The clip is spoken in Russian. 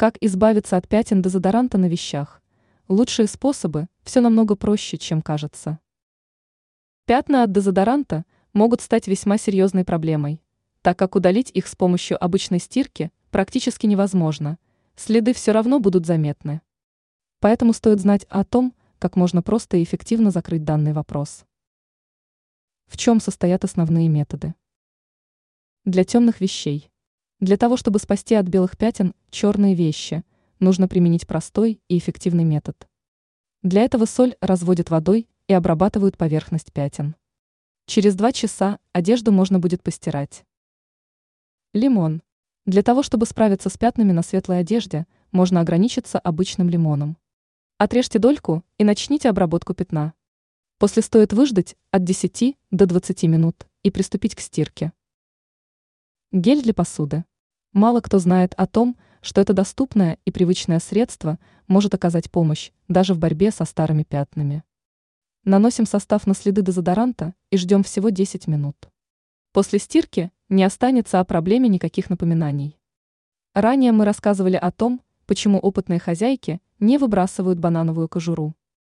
Как избавиться от пятен дезодоранта на вещах? Лучшие способы – все намного проще, чем кажется. Пятна от дезодоранта могут стать весьма серьезной проблемой, так как удалить их с помощью обычной стирки практически невозможно, следы все равно будут заметны. Поэтому стоит знать о том, как можно просто и эффективно закрыть данный вопрос. В чем состоят основные методы? Для темных вещей. Для того, чтобы спасти от белых пятен черные вещи, нужно применить простой и эффективный метод. Для этого соль разводят водой и обрабатывают поверхность пятен. Через два часа одежду можно будет постирать. Лимон. Для того, чтобы справиться с пятнами на светлой одежде, можно ограничиться обычным лимоном. Отрежьте дольку и начните обработку пятна. После стоит выждать от 10 до 20 минут и приступить к стирке. Гель для посуды. Мало кто знает о том, что это доступное и привычное средство может оказать помощь даже в борьбе со старыми пятнами. Наносим состав на следы дезодоранта и ждем всего 10 минут. После стирки не останется о проблеме никаких напоминаний. Ранее мы рассказывали о том, почему опытные хозяйки не выбрасывают банановую кожуру.